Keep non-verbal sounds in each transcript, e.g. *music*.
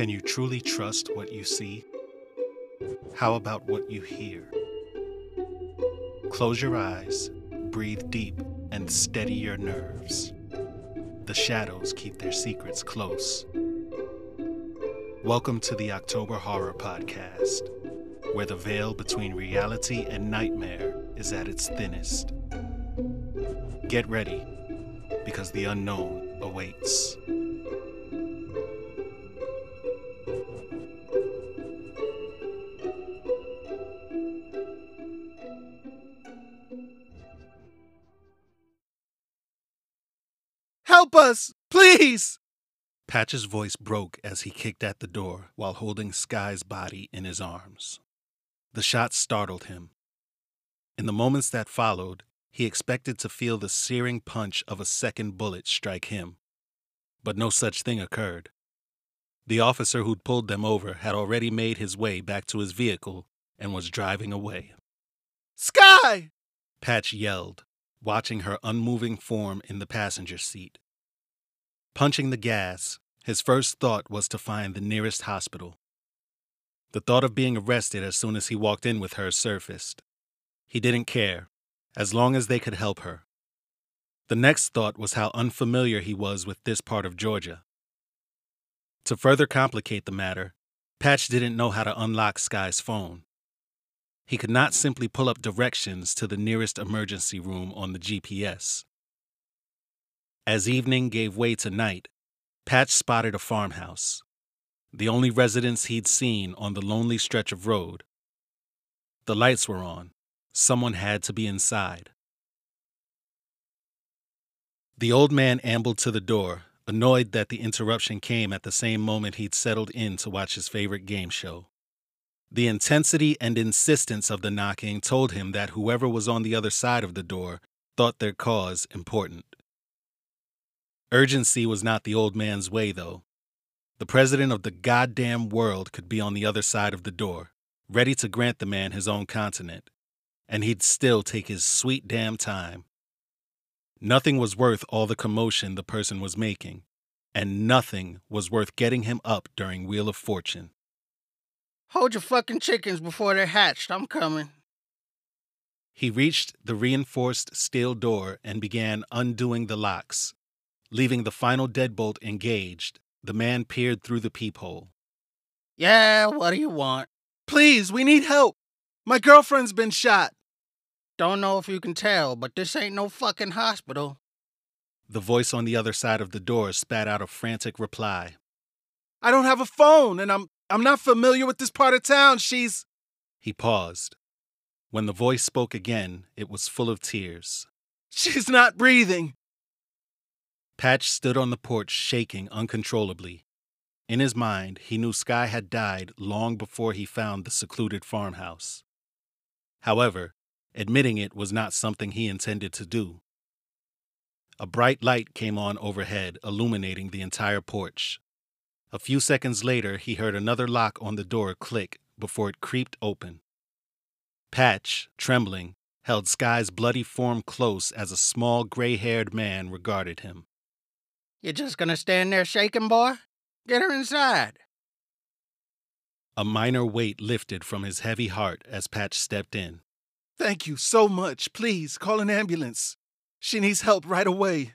Can you truly trust what you see? How about what you hear? Close your eyes, breathe deep, and steady your nerves. The shadows keep their secrets close. Welcome to the October Horror Podcast, where the veil between reality and nightmare is at its thinnest. Get ready, because the unknown awaits. Please! Patch's voice broke as he kicked at the door while holding Sky's body in his arms. The shot startled him. In the moments that followed, he expected to feel the searing punch of a second bullet strike him. But no such thing occurred. The officer who'd pulled them over had already made his way back to his vehicle and was driving away. Sky! Patch yelled, watching her unmoving form in the passenger seat. Punching the gas, his first thought was to find the nearest hospital. The thought of being arrested as soon as he walked in with her surfaced. He didn't care, as long as they could help her. The next thought was how unfamiliar he was with this part of Georgia. To further complicate the matter, Patch didn't know how to unlock Sky's phone. He could not simply pull up directions to the nearest emergency room on the GPS. As evening gave way to night, Patch spotted a farmhouse, the only residence he'd seen on the lonely stretch of road. The lights were on. Someone had to be inside. The old man ambled to the door, annoyed that the interruption came at the same moment he'd settled in to watch his favorite game show. The intensity and insistence of the knocking told him that whoever was on the other side of the door thought their cause important. Urgency was not the old man's way, though. The president of the goddamn world could be on the other side of the door, ready to grant the man his own continent, and he'd still take his sweet damn time. Nothing was worth all the commotion the person was making, and nothing was worth getting him up during Wheel of Fortune. Hold your fucking chickens before they're hatched. I'm coming. He reached the reinforced steel door and began undoing the locks. Leaving the final deadbolt engaged, the man peered through the peephole. Yeah, what do you want? Please, we need help. My girlfriend's been shot. Don't know if you can tell, but this ain't no fucking hospital. The voice on the other side of the door spat out a frantic reply. I don't have a phone, and I'm I'm not familiar with this part of town. She's. He paused. When the voice spoke again, it was full of tears. She's not breathing. Patch stood on the porch, shaking uncontrollably. In his mind, he knew Sky had died long before he found the secluded farmhouse. However, admitting it was not something he intended to do. A bright light came on overhead, illuminating the entire porch. A few seconds later, he heard another lock on the door click before it creaked open. Patch, trembling, held Sky's bloody form close as a small gray haired man regarded him. You just gonna stand there shaking, boy? Get her inside. A minor weight lifted from his heavy heart as Patch stepped in. Thank you so much. Please call an ambulance. She needs help right away.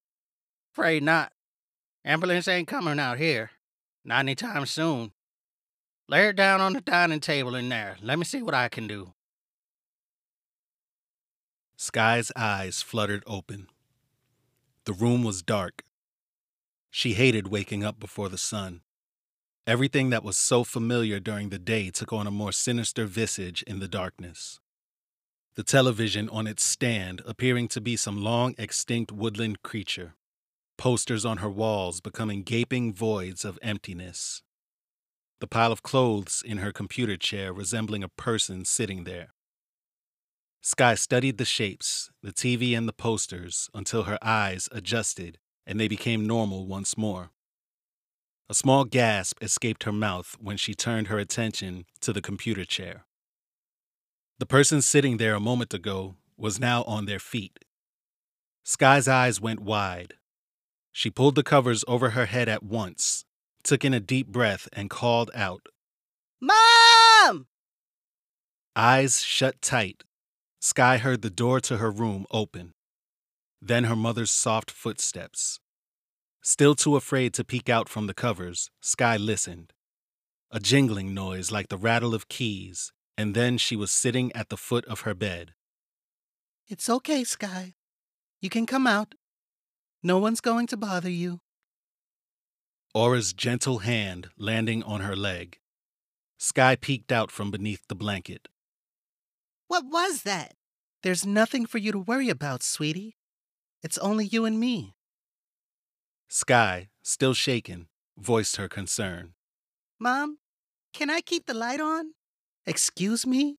Afraid not. Ambulance ain't coming out here. Not anytime soon. Lay her down on the dining table in there. Let me see what I can do. Sky's eyes fluttered open. The room was dark. She hated waking up before the sun. Everything that was so familiar during the day took on a more sinister visage in the darkness. The television on its stand appearing to be some long extinct woodland creature posters on her walls becoming gaping voids of emptiness. The pile of clothes in her computer chair resembling a person sitting there. Sky studied the shapes, the TV, and the posters until her eyes adjusted and they became normal once more. A small gasp escaped her mouth when she turned her attention to the computer chair. The person sitting there a moment ago was now on their feet. Sky's eyes went wide, she pulled the covers over her head at once, took in a deep breath, and called out. Mom! Eyes shut tight, Sky heard the door to her room open. Then her mother's soft footsteps. Still too afraid to peek out from the covers, Sky listened. A jingling noise like the rattle of keys, and then she was sitting at the foot of her bed. It's okay, Sky. You can come out. No one's going to bother you. Aura's gentle hand landing on her leg. Sky peeked out from beneath the blanket. What was that? There's nothing for you to worry about, sweetie. It's only you and me. Sky, still shaken, voiced her concern. Mom, can I keep the light on? Excuse me?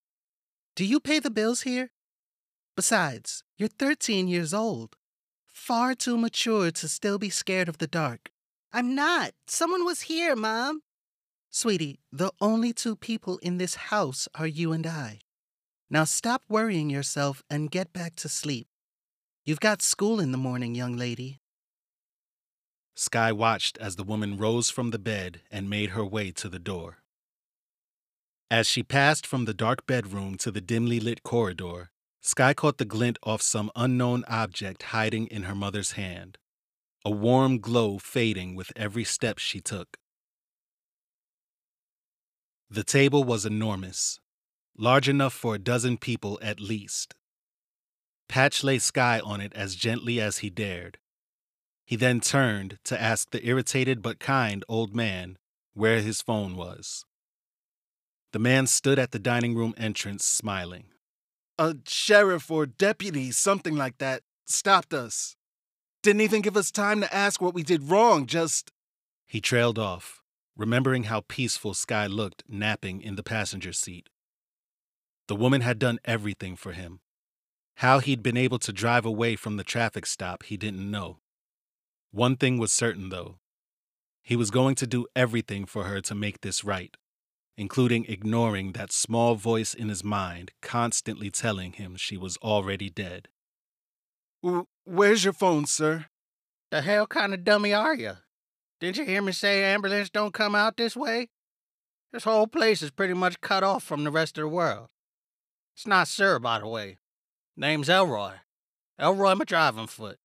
Do you pay the bills here? Besides, you're 13 years old. Far too mature to still be scared of the dark. I'm not. Someone was here, Mom. Sweetie, the only two people in this house are you and I. Now stop worrying yourself and get back to sleep. You've got school in the morning, young lady. Sky watched as the woman rose from the bed and made her way to the door. As she passed from the dark bedroom to the dimly lit corridor, Sky caught the glint off some unknown object hiding in her mother's hand, a warm glow fading with every step she took. The table was enormous, large enough for a dozen people at least. Patch lay Sky on it as gently as he dared. He then turned to ask the irritated but kind old man where his phone was. The man stood at the dining room entrance smiling. A sheriff or deputy, something like that, stopped us. Didn't even give us time to ask what we did wrong, just. He trailed off, remembering how peaceful Sky looked napping in the passenger seat. The woman had done everything for him. How he'd been able to drive away from the traffic stop, he didn't know. One thing was certain, though he was going to do everything for her to make this right including ignoring that small voice in his mind constantly telling him she was already dead. Where's your phone, sir? The hell kind of dummy are you? Didn't you hear me say ambulance don't come out this way? This whole place is pretty much cut off from the rest of the world. It's not Sir, by the way. Name's Elroy. Elroy my driving foot.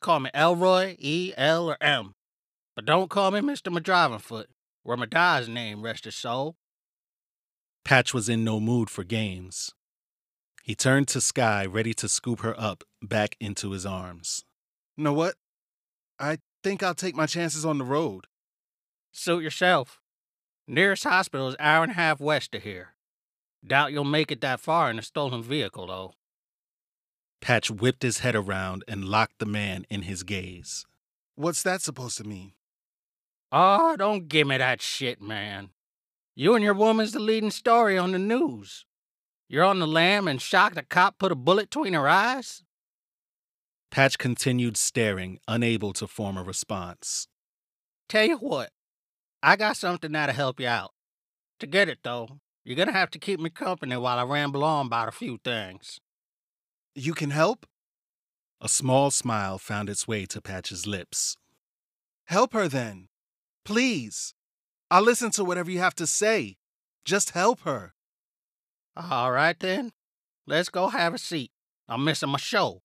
Call me Elroy, E, L, or M. But don't call me Mr. My driving foot. Where my dad's name, rest his soul. Patch was in no mood for games. He turned to Sky, ready to scoop her up back into his arms. Know what? I think I'll take my chances on the road. Suit yourself. Nearest hospital is hour and a half west of here. Doubt you'll make it that far in a stolen vehicle, though. Patch whipped his head around and locked the man in his gaze. What's that supposed to mean? Oh, don't give me that shit, man. You and your woman's the leading story on the news. You're on the lam and shocked a cop put a bullet between her eyes? Patch continued staring, unable to form a response. Tell you what, I got something that'll help you out. To get it, though, you're gonna have to keep me company while I ramble on about a few things. You can help? A small smile found its way to Patch's lips. Help her then. Please. I'll listen to whatever you have to say. Just help her. All right, then. Let's go have a seat. I'm missing my show.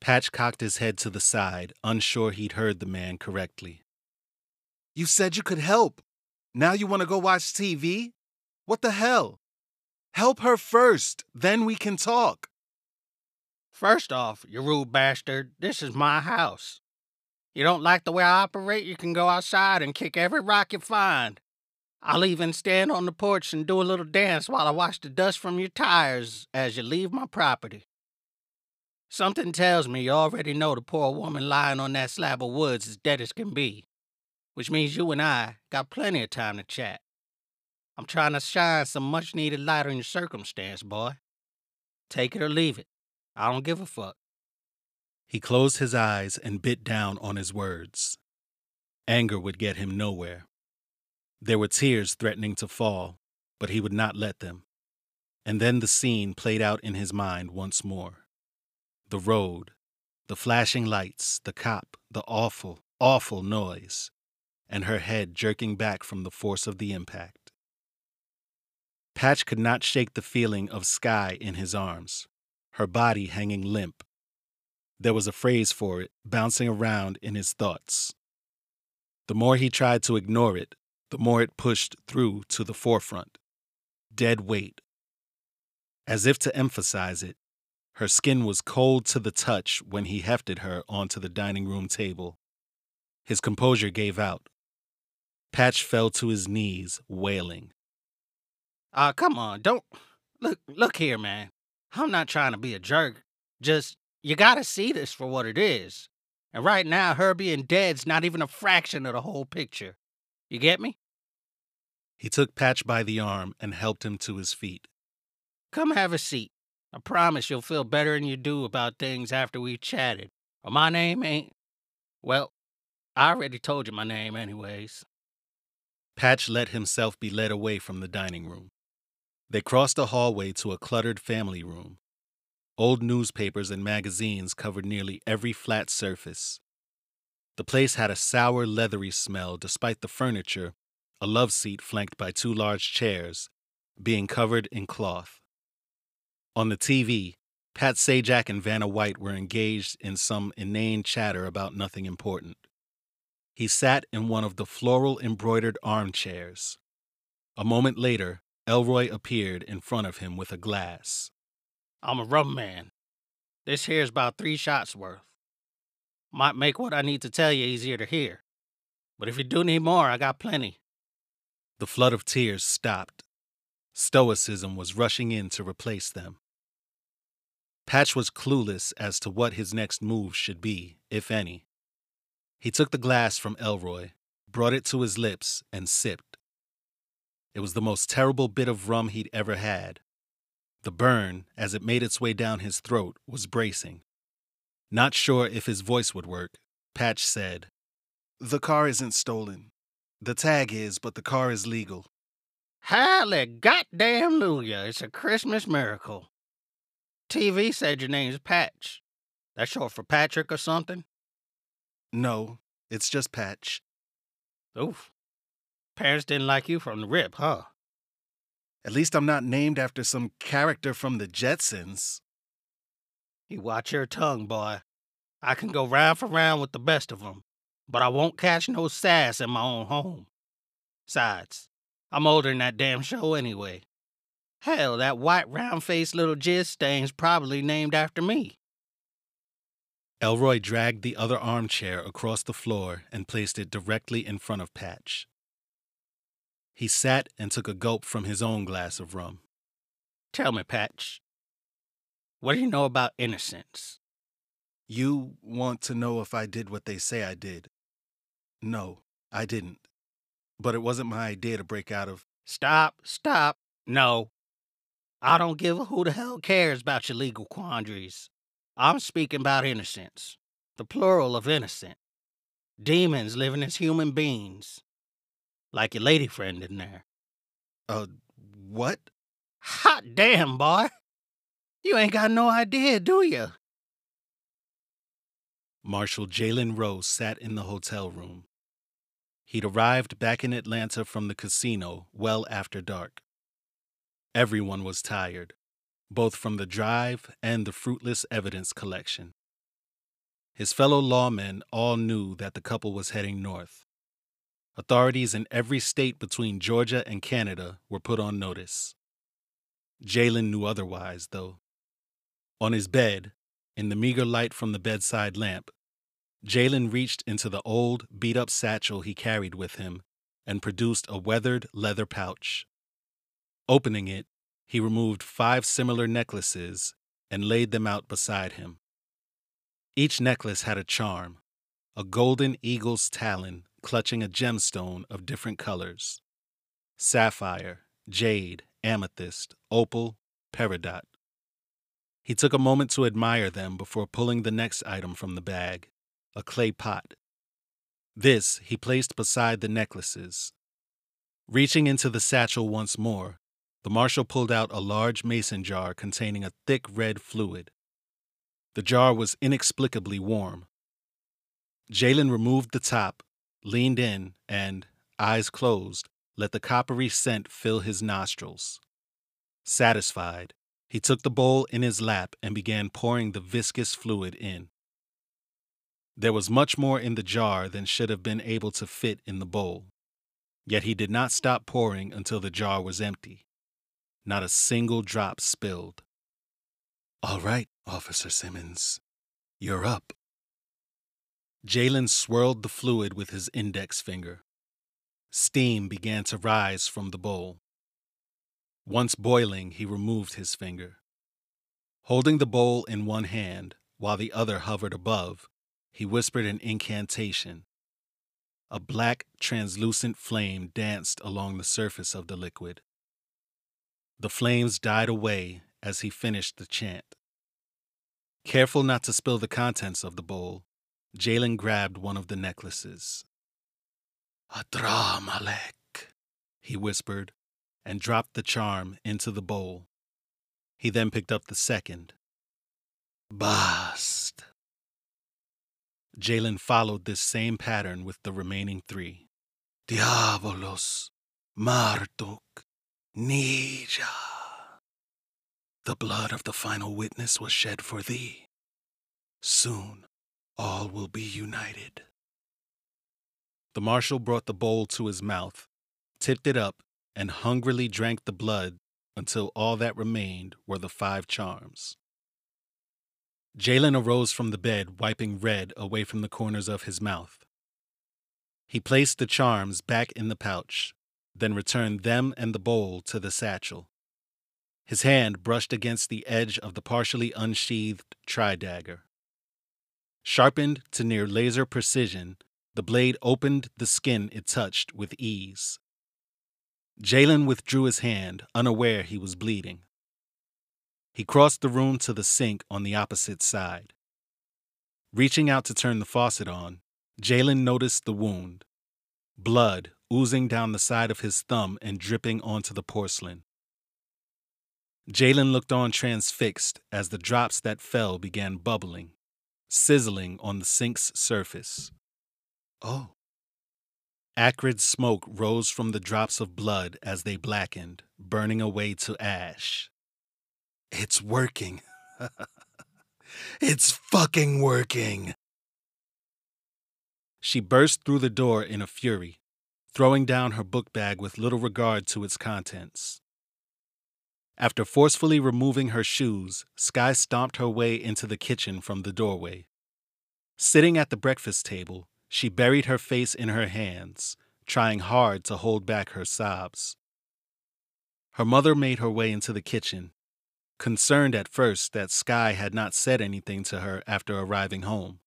Patch cocked his head to the side, unsure he'd heard the man correctly. You said you could help. Now you want to go watch TV? What the hell? Help her first, then we can talk. First off, you rude bastard, this is my house. You don't like the way I operate, you can go outside and kick every rock you find. I'll even stand on the porch and do a little dance while I wash the dust from your tires as you leave my property. Something tells me you already know the poor woman lying on that slab of woods is dead as can be, which means you and I got plenty of time to chat. I'm trying to shine some much needed light on your circumstance, boy. Take it or leave it. I don't give a fuck. He closed his eyes and bit down on his words. Anger would get him nowhere. There were tears threatening to fall, but he would not let them. And then the scene played out in his mind once more. The road, the flashing lights, the cop, the awful, awful noise. and her head jerking back from the force of the impact. Patch could not shake the feeling of Sky in his arms, her body hanging limp. There was a phrase for it bouncing around in his thoughts. The more he tried to ignore it, the more it pushed through to the forefront. Dead weight. As if to emphasize it, her skin was cold to the touch when he hefted her onto the dining room table. His composure gave out. Patch fell to his knees, wailing. Ah, come on, don't look look here, man. I'm not trying to be a jerk. Just you gotta see this for what it is. And right now, her being dead's not even a fraction of the whole picture. You get me? He took Patch by the arm and helped him to his feet. Come have a seat. I promise you'll feel better than you do about things after we've chatted. Or my name ain't. Well, I already told you my name, anyways. Patch let himself be led away from the dining room. They crossed a hallway to a cluttered family room. Old newspapers and magazines covered nearly every flat surface. The place had a sour, leathery smell despite the furniture, a love seat flanked by two large chairs, being covered in cloth. On the TV, Pat Sajak and Vanna White were engaged in some inane chatter about nothing important. He sat in one of the floral embroidered armchairs. A moment later, Elroy appeared in front of him with a glass. I'm a rum man. This here's about three shots worth. Might make what I need to tell you easier to hear. But if you do need more, I got plenty. The flood of tears stopped. Stoicism was rushing in to replace them. Patch was clueless as to what his next move should be, if any. He took the glass from Elroy, brought it to his lips, and sipped. It was the most terrible bit of rum he'd ever had. The burn, as it made its way down his throat, was bracing. Not sure if his voice would work, Patch said, The car isn't stolen. The tag is, but the car is legal. Halle goddamn Luya, it's a Christmas miracle. TV said your name's Patch. That's short for Patrick or something? No, it's just Patch. Oof. Parents didn't like you from the rip, huh? At least I'm not named after some character from the Jetsons. You watch your tongue, boy. I can go round for round with the best of of 'em, but I won't catch no sass in my own home. Besides, I'm older than that damn show anyway. Hell, that white round faced little jizz stain's probably named after me. Elroy dragged the other armchair across the floor and placed it directly in front of Patch. He sat and took a gulp from his own glass of rum. Tell me, Patch, what do you know about innocence? You want to know if I did what they say I did. No, I didn't. But it wasn't my idea to break out of. Stop, stop. No. I don't give a who the hell cares about your legal quandaries. I'm speaking about innocence, the plural of innocent. Demons living as human beings like your lady friend in there. Uh, what? Hot damn, boy. You ain't got no idea, do you? Marshal Jalen Rose sat in the hotel room. He'd arrived back in Atlanta from the casino well after dark. Everyone was tired, both from the drive and the fruitless evidence collection. His fellow lawmen all knew that the couple was heading north. Authorities in every state between Georgia and Canada were put on notice. Jalen knew otherwise, though. On his bed, in the meager light from the bedside lamp, Jalen reached into the old, beat up satchel he carried with him and produced a weathered leather pouch. Opening it, he removed five similar necklaces and laid them out beside him. Each necklace had a charm a golden eagle's talon clutching a gemstone of different colors sapphire, jade, amethyst, opal, peridot. He took a moment to admire them before pulling the next item from the bag a clay pot. This he placed beside the necklaces. Reaching into the satchel once more, the marshal pulled out a large mason jar containing a thick red fluid. The jar was inexplicably warm. Jalen removed the top leaned in, and, eyes closed, let the coppery scent fill his nostrils. Satisfied, he took the bowl in his lap and began pouring the viscous fluid in. There was much more in the jar than should have been able to fit in the bowl. Yet he did not stop pouring until the jar was empty. Not a single drop spilled. All right, Officer Simmons. You're up. Jalen swirled the fluid with his index finger. Steam began to rise from the bowl. Once boiling, he removed his finger. Holding the bowl in one hand, while the other hovered above, he whispered an incantation. A black, translucent flame danced along the surface of the liquid. The flames died away as he finished the chant. Careful not to spill the contents of the bowl, Jalen grabbed one of the necklaces. Adramelech, he whispered, and dropped the charm into the bowl. He then picked up the second. Bast. Jalen followed this same pattern with the remaining three. Diabolos, Marduk, Nija. The blood of the final witness was shed for thee. Soon all will be united. The marshal brought the bowl to his mouth, tipped it up, and hungrily drank the blood until all that remained were the five charms. Jalen arose from the bed, wiping red away from the corners of his mouth. He placed the charms back in the pouch, then returned them and the bowl to the satchel. His hand brushed against the edge of the partially unsheathed tri-dagger. Sharpened to near laser precision, the blade opened the skin it touched with ease. Jalen withdrew his hand, unaware he was bleeding. He crossed the room to the sink on the opposite side. Reaching out to turn the faucet on, Jalen noticed the wound blood oozing down the side of his thumb and dripping onto the porcelain. Jalen looked on transfixed as the drops that fell began bubbling, sizzling on the sink's surface. Oh. Acrid smoke rose from the drops of blood as they blackened, burning away to ash. It's working. *laughs* it's fucking working. She burst through the door in a fury, throwing down her book bag with little regard to its contents. After forcefully removing her shoes, Sky stomped her way into the kitchen from the doorway. Sitting at the breakfast table, she buried her face in her hands, trying hard to hold back her sobs. Her mother made her way into the kitchen, concerned at first that Sky had not said anything to her after arriving home.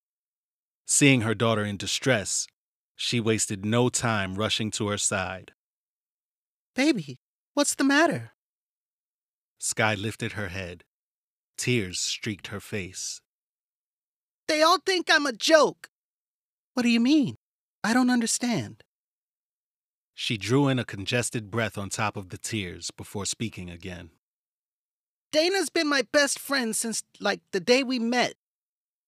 Seeing her daughter in distress, she wasted no time rushing to her side. Baby, what's the matter? Sky lifted her head. Tears streaked her face. They all think I'm a joke. What do you mean? I don't understand. She drew in a congested breath on top of the tears before speaking again. Dana's been my best friend since, like, the day we met.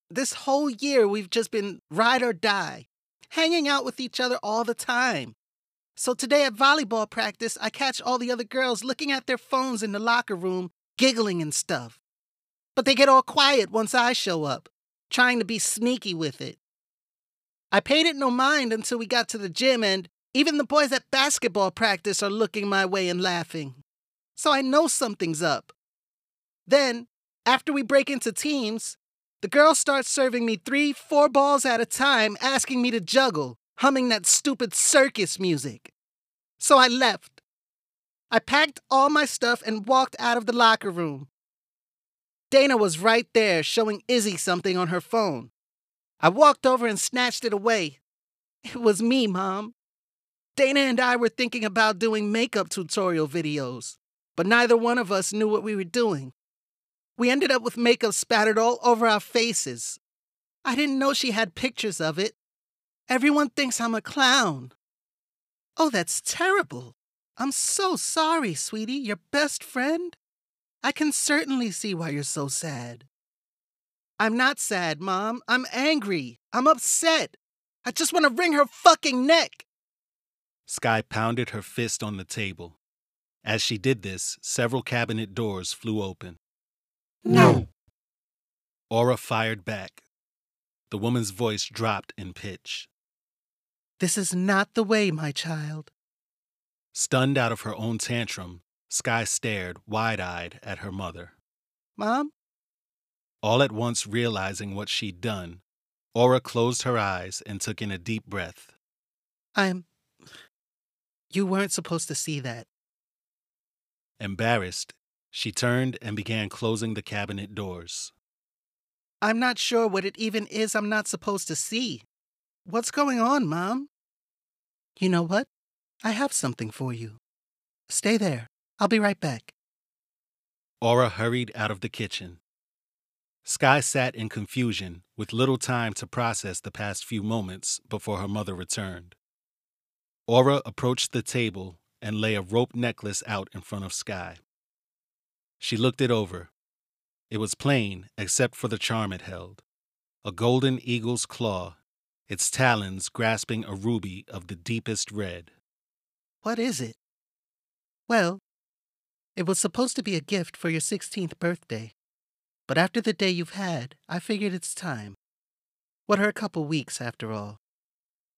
This whole year, we've just been ride or die, hanging out with each other all the time. So today at volleyball practice, I catch all the other girls looking at their phones in the locker room, giggling and stuff. But they get all quiet once I show up, trying to be sneaky with it. I paid it no mind until we got to the gym, and even the boys at basketball practice are looking my way and laughing. So I know something's up. Then, after we break into teams, the girls start serving me three, four balls at a time, asking me to juggle humming that stupid circus music. So I left. I packed all my stuff and walked out of the locker room. Dana was right there showing Izzy something on her phone. I walked over and snatched it away. It was me, Mom. Dana and I were thinking about doing makeup tutorial videos, but neither one of us knew what we were doing. We ended up with makeup spattered all over our faces. I didn't know she had pictures of it, Everyone thinks I'm a clown. Oh, that's terrible. I'm so sorry, sweetie. Your best friend? I can certainly see why you're so sad. I'm not sad, Mom. I'm angry. I'm upset. I just want to wring her fucking neck. Sky pounded her fist on the table. As she did this, several cabinet doors flew open. No. Aura fired back. The woman's voice dropped in pitch. This is not the way, my child. Stunned out of her own tantrum, Sky stared wide eyed at her mother. Mom? All at once realizing what she'd done, Aura closed her eyes and took in a deep breath. I'm. You weren't supposed to see that. Embarrassed, she turned and began closing the cabinet doors. I'm not sure what it even is I'm not supposed to see. What's going on, Mom? You know what? I have something for you. Stay there. I'll be right back. Aura hurried out of the kitchen. Sky sat in confusion, with little time to process the past few moments before her mother returned. Aura approached the table and lay a rope necklace out in front of Sky. She looked it over. It was plain except for the charm it held a golden eagle's claw, its talons grasping a ruby of the deepest red. What is it? Well, it was supposed to be a gift for your 16th birthday. But after the day you've had, I figured it's time. What are a couple weeks, after all?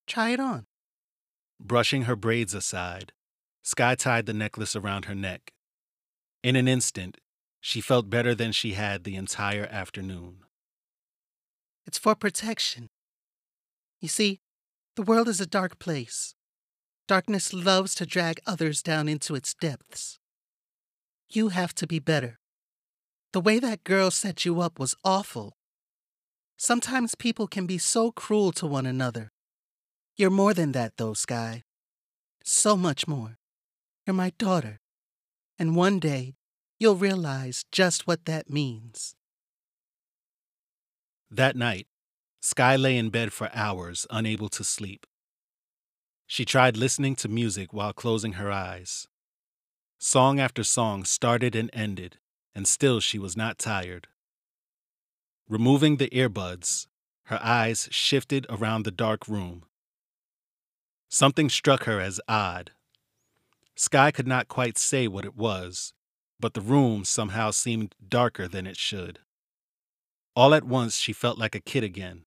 Try it on. Brushing her braids aside, Sky tied the necklace around her neck. In an instant, she felt better than she had the entire afternoon. It's for protection. You see, the world is a dark place. Darkness loves to drag others down into its depths. You have to be better. The way that girl set you up was awful. Sometimes people can be so cruel to one another. You're more than that, though, Sky. So much more. You're my daughter. And one day, you'll realize just what that means. That night, Sky lay in bed for hours, unable to sleep. She tried listening to music while closing her eyes. Song after song started and ended, and still she was not tired. Removing the earbuds, her eyes shifted around the dark room. Something struck her as odd. Sky could not quite say what it was, but the room somehow seemed darker than it should. All at once, she felt like a kid again,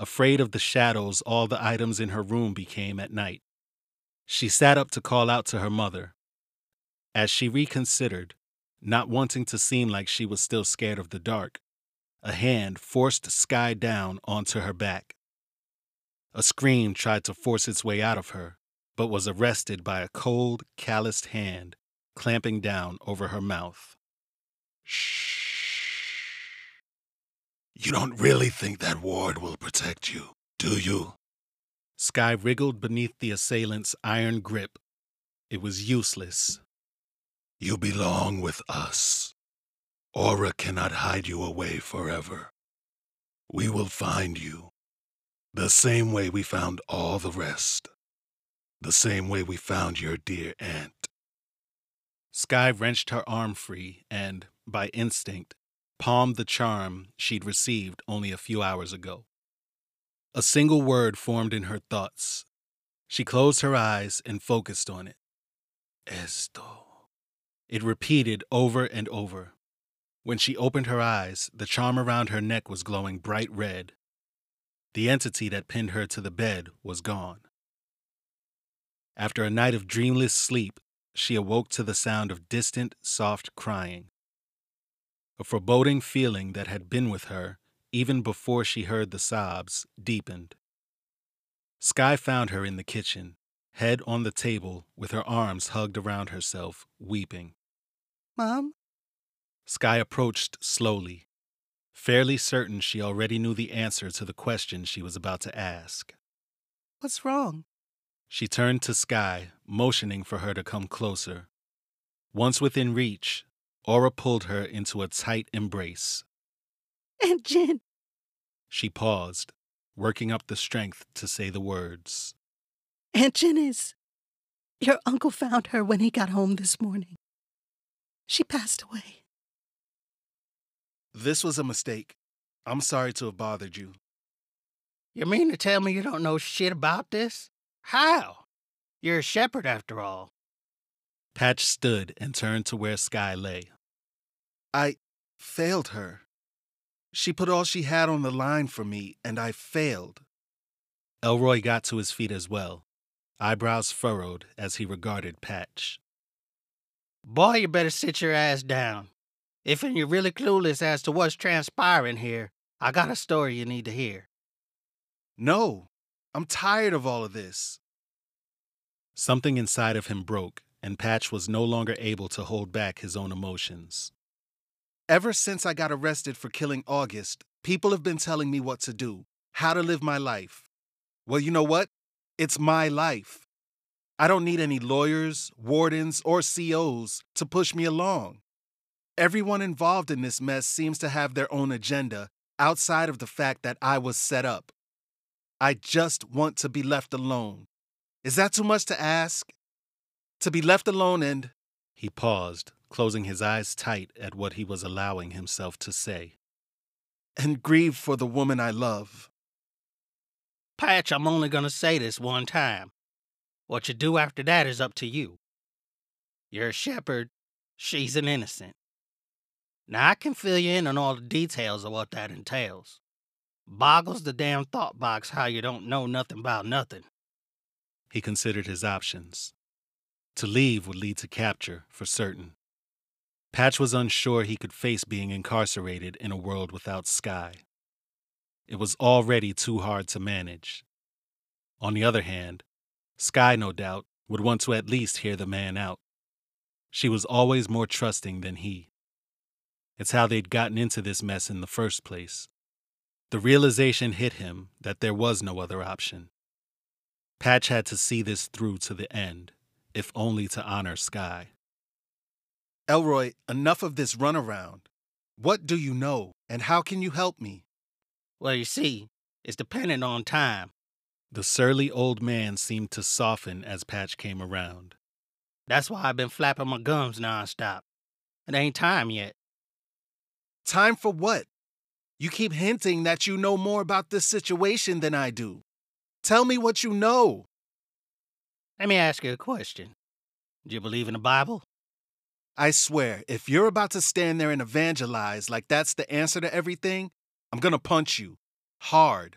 afraid of the shadows all the items in her room became at night. She sat up to call out to her mother. As she reconsidered, not wanting to seem like she was still scared of the dark, a hand forced Sky down onto her back. A scream tried to force its way out of her, but was arrested by a cold, calloused hand clamping down over her mouth. Shh. You don't really think that ward will protect you, do you? Sky wriggled beneath the assailant's iron grip. It was useless. You belong with us. Aura cannot hide you away forever. We will find you. The same way we found all the rest. The same way we found your dear aunt. Sky wrenched her arm free and, by instinct, palmed the charm she'd received only a few hours ago. A single word formed in her thoughts. She closed her eyes and focused on it. Esto. It repeated over and over. When she opened her eyes, the charm around her neck was glowing bright red. The entity that pinned her to the bed was gone. After a night of dreamless sleep, she awoke to the sound of distant, soft crying. A foreboding feeling that had been with her, even before she heard the sobs, deepened. Sky found her in the kitchen, head on the table, with her arms hugged around herself, weeping. Mom? Sky approached slowly, fairly certain she already knew the answer to the question she was about to ask. What's wrong? She turned to Sky, motioning for her to come closer. Once within reach, Aura pulled her into a tight embrace. Aunt *laughs* Jin. She paused, working up the strength to say the words. Aunt Jin is. Your uncle found her when he got home this morning. She passed away. This was a mistake. I'm sorry to have bothered you. You mean to tell me you don't know shit about this? How? You're a shepherd after all. Patch stood and turned to where Sky lay. I failed her. She put all she had on the line for me, and I failed. Elroy got to his feet as well, eyebrows furrowed as he regarded Patch. Boy, you better sit your ass down. If you're really clueless as to what's transpiring here, I got a story you need to hear. No, I'm tired of all of this. Something inside of him broke, and Patch was no longer able to hold back his own emotions. Ever since I got arrested for killing August, people have been telling me what to do, how to live my life. Well, you know what? It's my life. I don't need any lawyers, wardens, or COs to push me along. Everyone involved in this mess seems to have their own agenda outside of the fact that I was set up. I just want to be left alone. Is that too much to ask? To be left alone and. He paused, closing his eyes tight at what he was allowing himself to say. And grieve for the woman I love. Patch, I'm only going to say this one time. What you do after that is up to you. You're a shepherd, she's an innocent. Now, I can fill you in on all the details of what that entails. Boggles the damn thought box how you don't know nothing about nothing. He considered his options. To leave would lead to capture, for certain. Patch was unsure he could face being incarcerated in a world without Sky. It was already too hard to manage. On the other hand, Sky, no doubt, would want to at least hear the man out. She was always more trusting than he. It's how they'd gotten into this mess in the first place. The realization hit him that there was no other option. Patch had to see this through to the end, if only to honor Sky. Elroy, enough of this runaround. What do you know, and how can you help me? Well, you see, it's dependent on time. The surly old man seemed to soften as Patch came around. That's why I've been flapping my gums nonstop. It ain't time yet. Time for what? You keep hinting that you know more about this situation than I do. Tell me what you know. Let me ask you a question. Do you believe in the Bible? I swear, if you're about to stand there and evangelize like that's the answer to everything, I'm gonna punch you. Hard.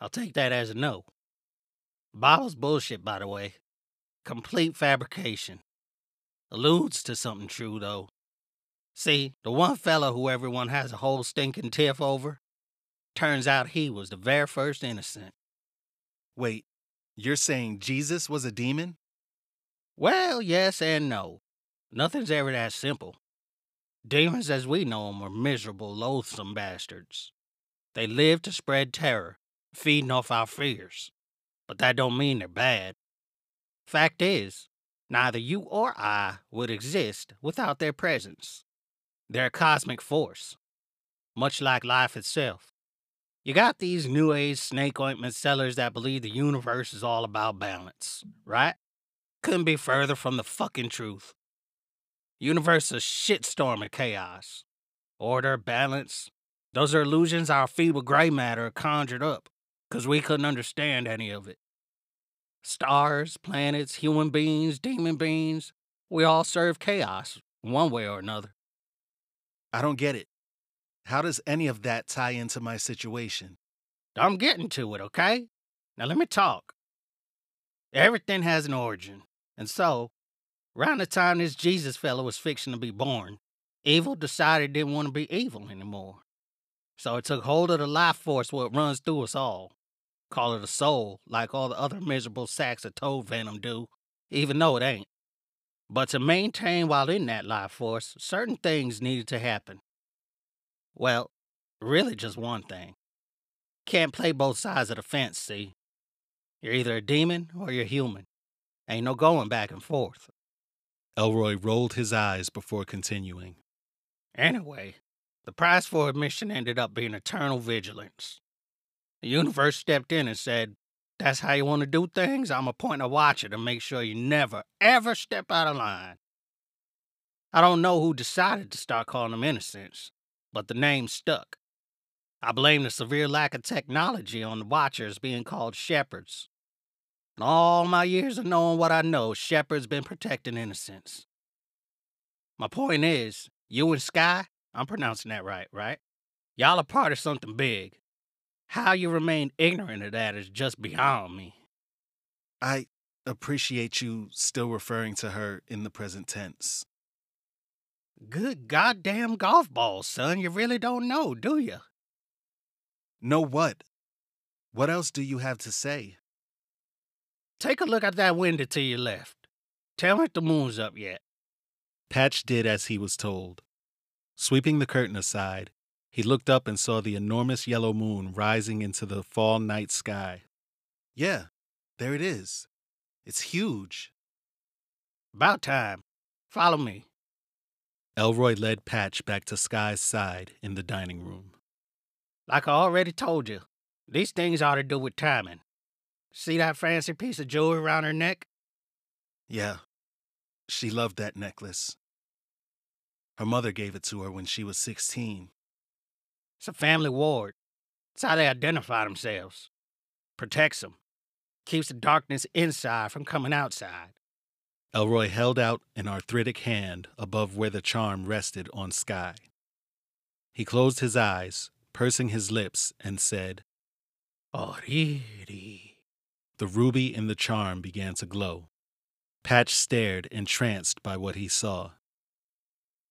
I'll take that as a no. Bible's bullshit, by the way. Complete fabrication. Alludes to something true, though. See, the one fellow who everyone has a whole stinking tiff over, turns out he was the very first innocent. Wait, you're saying Jesus was a demon? Well, yes and no. Nothing's ever that simple. Demons as we know 'em are miserable, loathsome bastards. They live to spread terror, feeding off our fears. But that don't mean they're bad. Fact is, neither you or I would exist without their presence. They're a cosmic force, much like life itself. You got these new age snake ointment sellers that believe the universe is all about balance, right? Couldn't be further from the fucking truth. Universe a shitstorm of chaos. Order, balance, those are illusions our feeble gray matter conjured up, 'cause we couldn't understand any of it. Stars, planets, human beings, demon beings, we all serve chaos, one way or another. I don't get it. How does any of that tie into my situation? I'm getting to it, okay? Now let me talk. Everything has an origin, and so, around the time this Jesus fellow was fixing to be born, evil decided didn't want to be evil anymore. So it took hold of the life force what runs through us all. Call it a soul, like all the other miserable sacks of toad venom do, even though it ain't. But to maintain while in that life force, certain things needed to happen. Well, really just one thing. Can't play both sides of the fence, see? You're either a demon or you're human. Ain't no going back and forth. Elroy rolled his eyes before continuing. Anyway, the price for admission ended up being eternal vigilance. The universe stepped in and said, That's how you want to do things? I'm appointing a watcher to make sure you never, ever step out of line. I don't know who decided to start calling them innocents, but the name stuck. I blame the severe lack of technology on the Watchers being called shepherds. In all my years of knowing what I know, shepherds been protecting innocents. My point is, you and Sky, I'm pronouncing that right, right? Y'all are part of something big. How you remain ignorant of that is just beyond me. I appreciate you still referring to her in the present tense. Good goddamn golf balls, son. You really don't know, do you? Know what? What else do you have to say? Take a look at that window to your left. Tell me if the moon's up yet. Patch did as he was told. Sweeping the curtain aside, he looked up and saw the enormous yellow moon rising into the fall night sky. Yeah, there it is. It's huge. About time. Follow me. Elroy led Patch back to Sky's side in the dining room. Like I already told you, these things ought to do with timing. See that fancy piece of jewelry around her neck? Yeah, she loved that necklace. Her mother gave it to her when she was 16. It's a family ward. It's how they identify themselves. Protects them. Keeps the darkness inside from coming outside. Elroy held out an arthritic hand above where the charm rested on Sky. He closed his eyes, pursing his lips, and said, Oriri. The ruby in the charm began to glow. Patch stared, entranced by what he saw.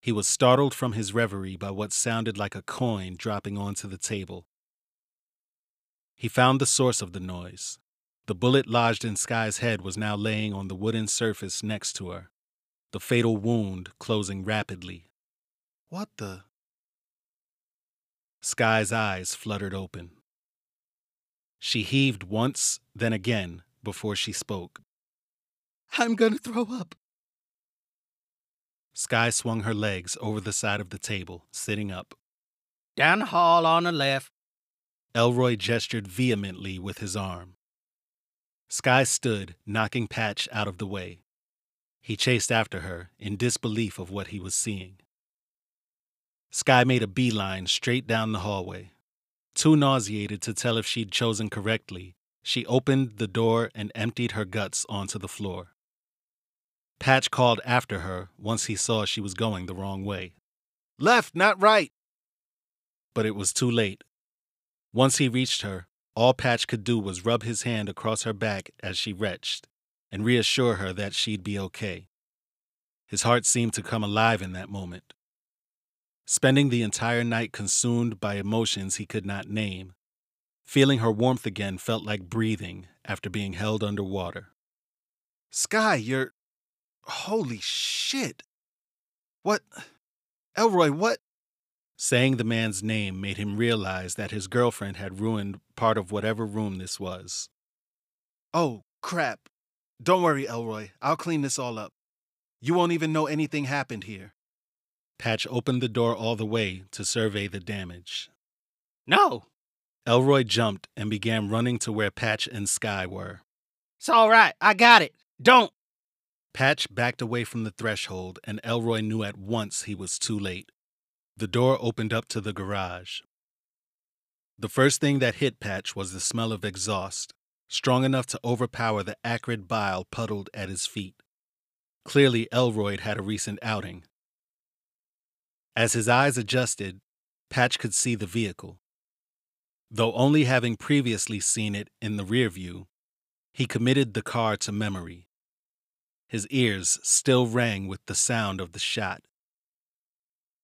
He was startled from his reverie by what sounded like a coin dropping onto the table. He found the source of the noise. The bullet lodged in Sky's head was now laying on the wooden surface next to her, the fatal wound closing rapidly. What the? Sky's eyes fluttered open. She heaved once, then again, before she spoke. I'm gonna throw up. Sky swung her legs over the side of the table, sitting up. Down the hall on the left. Elroy gestured vehemently with his arm. Sky stood, knocking Patch out of the way. He chased after her, in disbelief of what he was seeing. Sky made a beeline straight down the hallway. Too nauseated to tell if she'd chosen correctly, she opened the door and emptied her guts onto the floor. Patch called after her once he saw she was going the wrong way. Left, not right! But it was too late. Once he reached her, all Patch could do was rub his hand across her back as she retched and reassure her that she'd be okay. His heart seemed to come alive in that moment. Spending the entire night consumed by emotions he could not name, feeling her warmth again felt like breathing after being held underwater. Sky, you're. Holy shit! What? Elroy, what? Saying the man's name made him realize that his girlfriend had ruined part of whatever room this was. Oh, crap. Don't worry, Elroy. I'll clean this all up. You won't even know anything happened here. Patch opened the door all the way to survey the damage. No, Elroy jumped and began running to where Patch and Sky were. it's all right. I got it. Don't. Patch backed away from the threshold, and Elroy knew at once he was too late. The door opened up to the garage. The first thing that hit Patch was the smell of exhaust, strong enough to overpower the acrid bile puddled at his feet. Clearly, Elroy had a recent outing. As his eyes adjusted, Patch could see the vehicle. Though only having previously seen it in the rear view, he committed the car to memory. His ears still rang with the sound of the shot.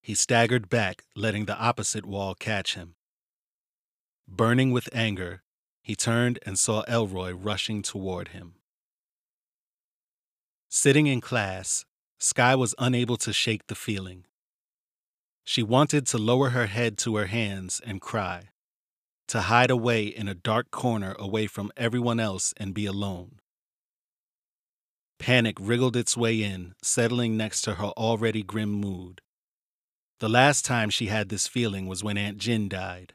He staggered back, letting the opposite wall catch him. Burning with anger, he turned and saw Elroy rushing toward him. Sitting in class, Sky was unable to shake the feeling. She wanted to lower her head to her hands and cry, to hide away in a dark corner away from everyone else and be alone. Panic wriggled its way in, settling next to her already grim mood. The last time she had this feeling was when Aunt Jin died.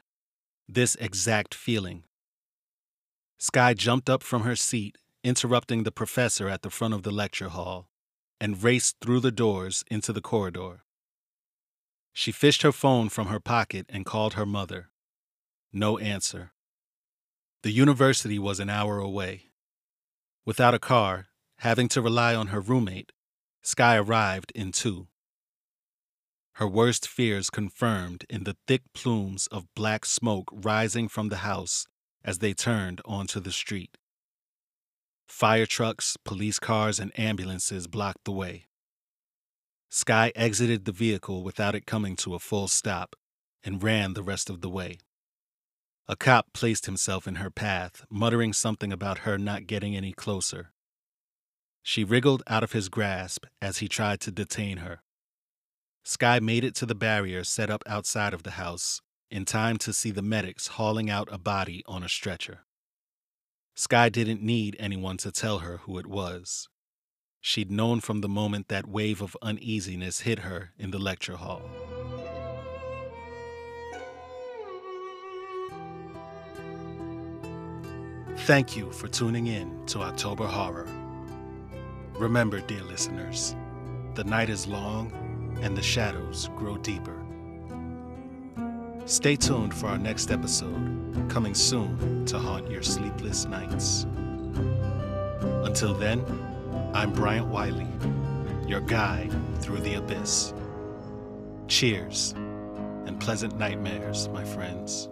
This exact feeling. Sky jumped up from her seat, interrupting the professor at the front of the lecture hall, and raced through the doors into the corridor. She fished her phone from her pocket and called her mother. No answer. The university was an hour away. Without a car, having to rely on her roommate, Sky arrived in two. Her worst fears confirmed in the thick plumes of black smoke rising from the house as they turned onto the street. Fire trucks, police cars, and ambulances blocked the way. Sky exited the vehicle without it coming to a full stop and ran the rest of the way. A cop placed himself in her path, muttering something about her not getting any closer. She wriggled out of his grasp as he tried to detain her. Sky made it to the barrier set up outside of the house in time to see the medics hauling out a body on a stretcher. Sky didn't need anyone to tell her who it was. She'd known from the moment that wave of uneasiness hit her in the lecture hall. Thank you for tuning in to October Horror. Remember, dear listeners, the night is long and the shadows grow deeper. Stay tuned for our next episode, coming soon to haunt your sleepless nights. Until then, I'm Bryant Wiley, your guide through the abyss. Cheers and pleasant nightmares, my friends.